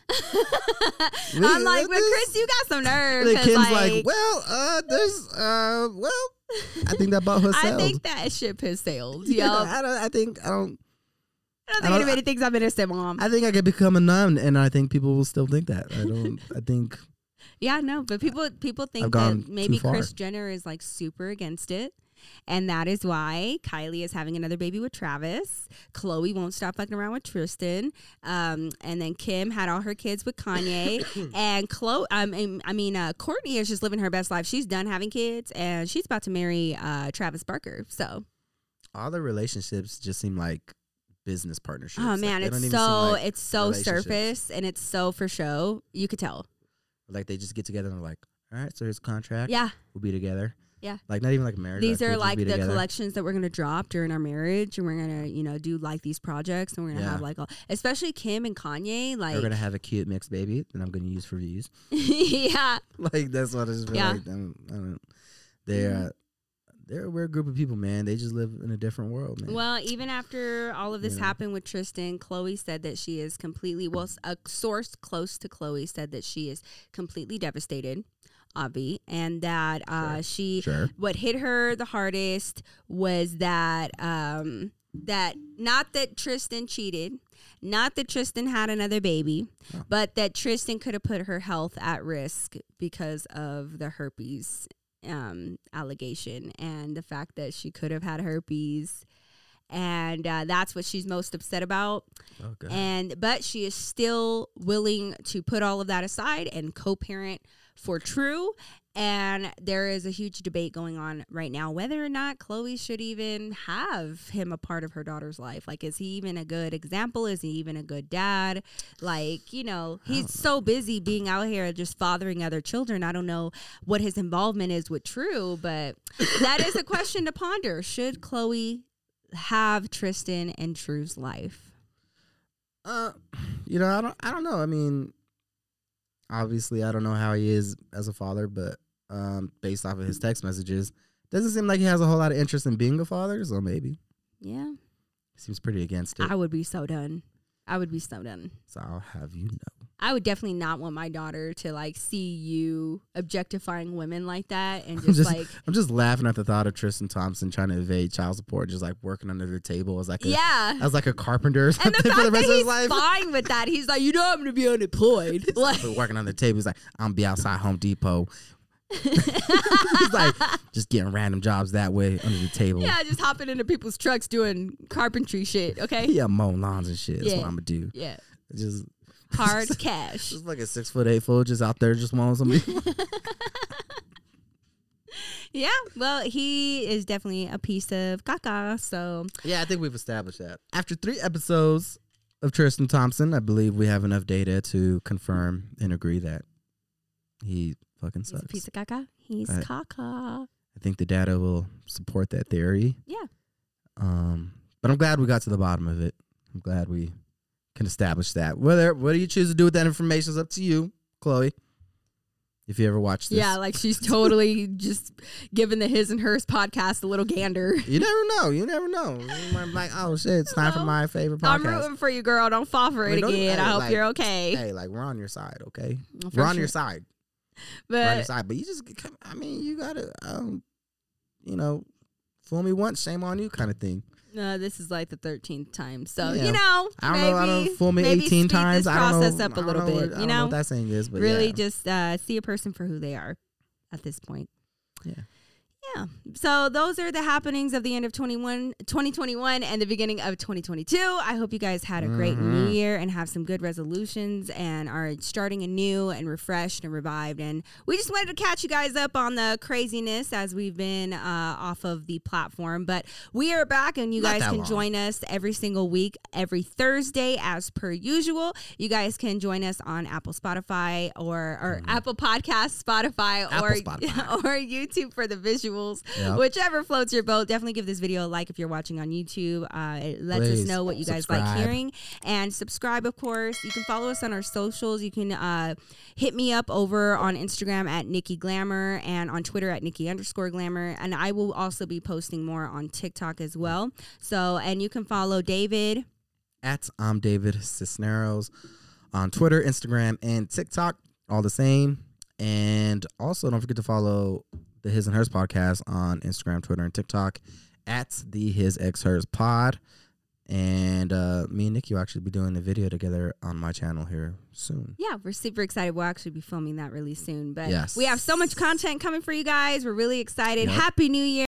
I'm like, but Kris, you got some (laughs) nerve. And Kim's like, like, well, uh, there's, uh, well, I think that boat has (laughs) I think that ship has sailed. yeah, Yo, I don't. I think I don't. I don't I think don't- anybody thinks I'm innocent, mom. I think I could become a nun, and I think people will still think that. I don't. I think Yeah, no, but people people think that maybe. Kris Jenner is like super against it. And that is why Kylie is having another baby with Travis. Khloe won't stop fucking around with Tristan. Um, and then Kim had all her kids with Kanye. (coughs) and Khloe, um, I mean, uh, Kourtney is just living her best life. She's done having kids and she's about to marry uh, Travis Barker. So, all the relationships just seem like business partnerships. oh man, don't it's so like, it's so relationships. surface and it's so for show. You could tell. like they just get together and they're like, all right, so here's a contract. Yeah. we'll be together. Yeah. like not even like marriage. These like, are like the together. collections that we're gonna drop during our marriage, and we're gonna, you know, do like these projects, and we're gonna Yeah. have like, all, especially Kim and Kanye, like, We're gonna have a cute mixed baby that I'm gonna use for views. (laughs) yeah, like that's what I just feel Yeah. like. I'm, I don't. They're uh, they're a weird group of people, man. They just live in a different world, man. Well, even after all of this Yeah. happened with Tristan, Khloe said that she is completely, well, a source close to Khloe said that she is completely devastated, Avi, and that uh, Sure. she, sure. what hit her the hardest was that, um, that not that Tristan cheated, not that Tristan had another baby, Oh. but that Tristan could have put her health at risk because of the herpes um, allegation and the fact that she could have had herpes. And uh, that's what she's most upset about. Oh. And but she is still willing to put all of that aside and co-parent for True. And there is a huge debate going on right now whether or not Khloe should even have him a part of her daughter's life. Like, is he even a good example? Is he even a good dad? Like, you know, he's so busy being out here just fathering other children. I don't know what his involvement is with True, but that is a (coughs) question to ponder. Should Khloe have Tristan and True's life? Uh, you know, I don't. I don't know. I mean, obviously, I don't know how he is as a father, but um, based off of his text messages, doesn't seem like he has a whole lot of interest in being a father. So maybe Yeah. seems pretty against it. I would be so done. I would be so done. so I'll have you know. I would definitely not want my daughter to like see you objectifying women like that and I'm just, just, like I'm just laughing at the thought of Tristan Thompson trying to evade child support, just like working under the table as like a, yeah. as like a carpenter or And something (laughs) the for the rest that of his he's life. fine with that, he's like, you know, I'm gonna be unemployed. (laughs) like, working on the table, he's like, I'm gonna be outside Home Depot. (laughs) he's like just getting random jobs that way under the table. yeah, just hopping into people's trucks doing carpentry shit. Okay. yeah, mowing lawns and shit. That's Yeah. what I'm gonna do. Yeah. Just Hard (laughs) cash. just like a six foot eight fool just out there just mowing somebody. (laughs) Yeah. Well, he is definitely a piece of caca. So yeah, I think we've established that. After three episodes of Tristan Thompson, I believe we have enough data to confirm and agree that he fucking sucks. he's a piece of caca. He's Right. caca. I think the data will support that theory. Yeah. Um, but I'm glad we got to the bottom of it. I'm glad we can establish that. Whether what do you choose to do with that information is up to you, Khloe. If you ever watch this, Yeah, like she's totally (laughs) just giving the his and hers podcast a little gander. you never know. You never know. Be like, oh shit, it's time for my favorite I'm rooting for you, girl. Don't fall for I it mean, again. hey, I hope like- you're okay. Hey, like we're on your side, okay? For we're on sure. your side. We're on your But side. But you just, I mean, you gotta, um, you know, fool me once, shame on you, kind of thing. No, this is like the thirteenth time. So Yeah. you know, I don't maybe, know. I don't fool me maybe 18 speed times. This I don't process know. up a little bit. what- you know know, what that saying is, but really yeah. just uh, see a person for who they are at this point. Yeah. Yeah. So those are the happenings of the end of 21, 2021 and the beginning of 2022. I hope you guys had a great new Mhm. year and have some good resolutions and are starting anew and refreshed and revived. And we just wanted to catch you guys up on the craziness as we've been uh, off of the platform. But we are back and you Not guys can long. join us every single week, every Thursday as per usual. You guys can join us on Apple, Spotify, or, or Apple Podcast, Spotify, Mm. Apple, or, (laughs) Spotify. or YouTube for the visuals. Yep. Whichever floats your boat, definitely give this video a like if you're watching on YouTube. Uh, it lets us know what you guys like hearing. And subscribe, of course. You can follow us on our socials. You can uh, hit me up over on Instagram at Nikki Glamour and on Twitter at Nikki underscore Glamour. And I will also be posting more on TikTok as well. So, and you can follow David. At I'm David Cisneros on Twitter, Instagram, and TikTok, all the same. And also, don't forget to follow the His and Hers podcast on Instagram, Twitter, and TikTok at the His X Hers Pod. And uh, me and Nikki will actually be doing a video together on my channel here soon. Yeah, we're super excited. We'll actually be filming that really soon. But Yes. we have so much content coming for you guys. We're really excited. Yep. Happy New Year.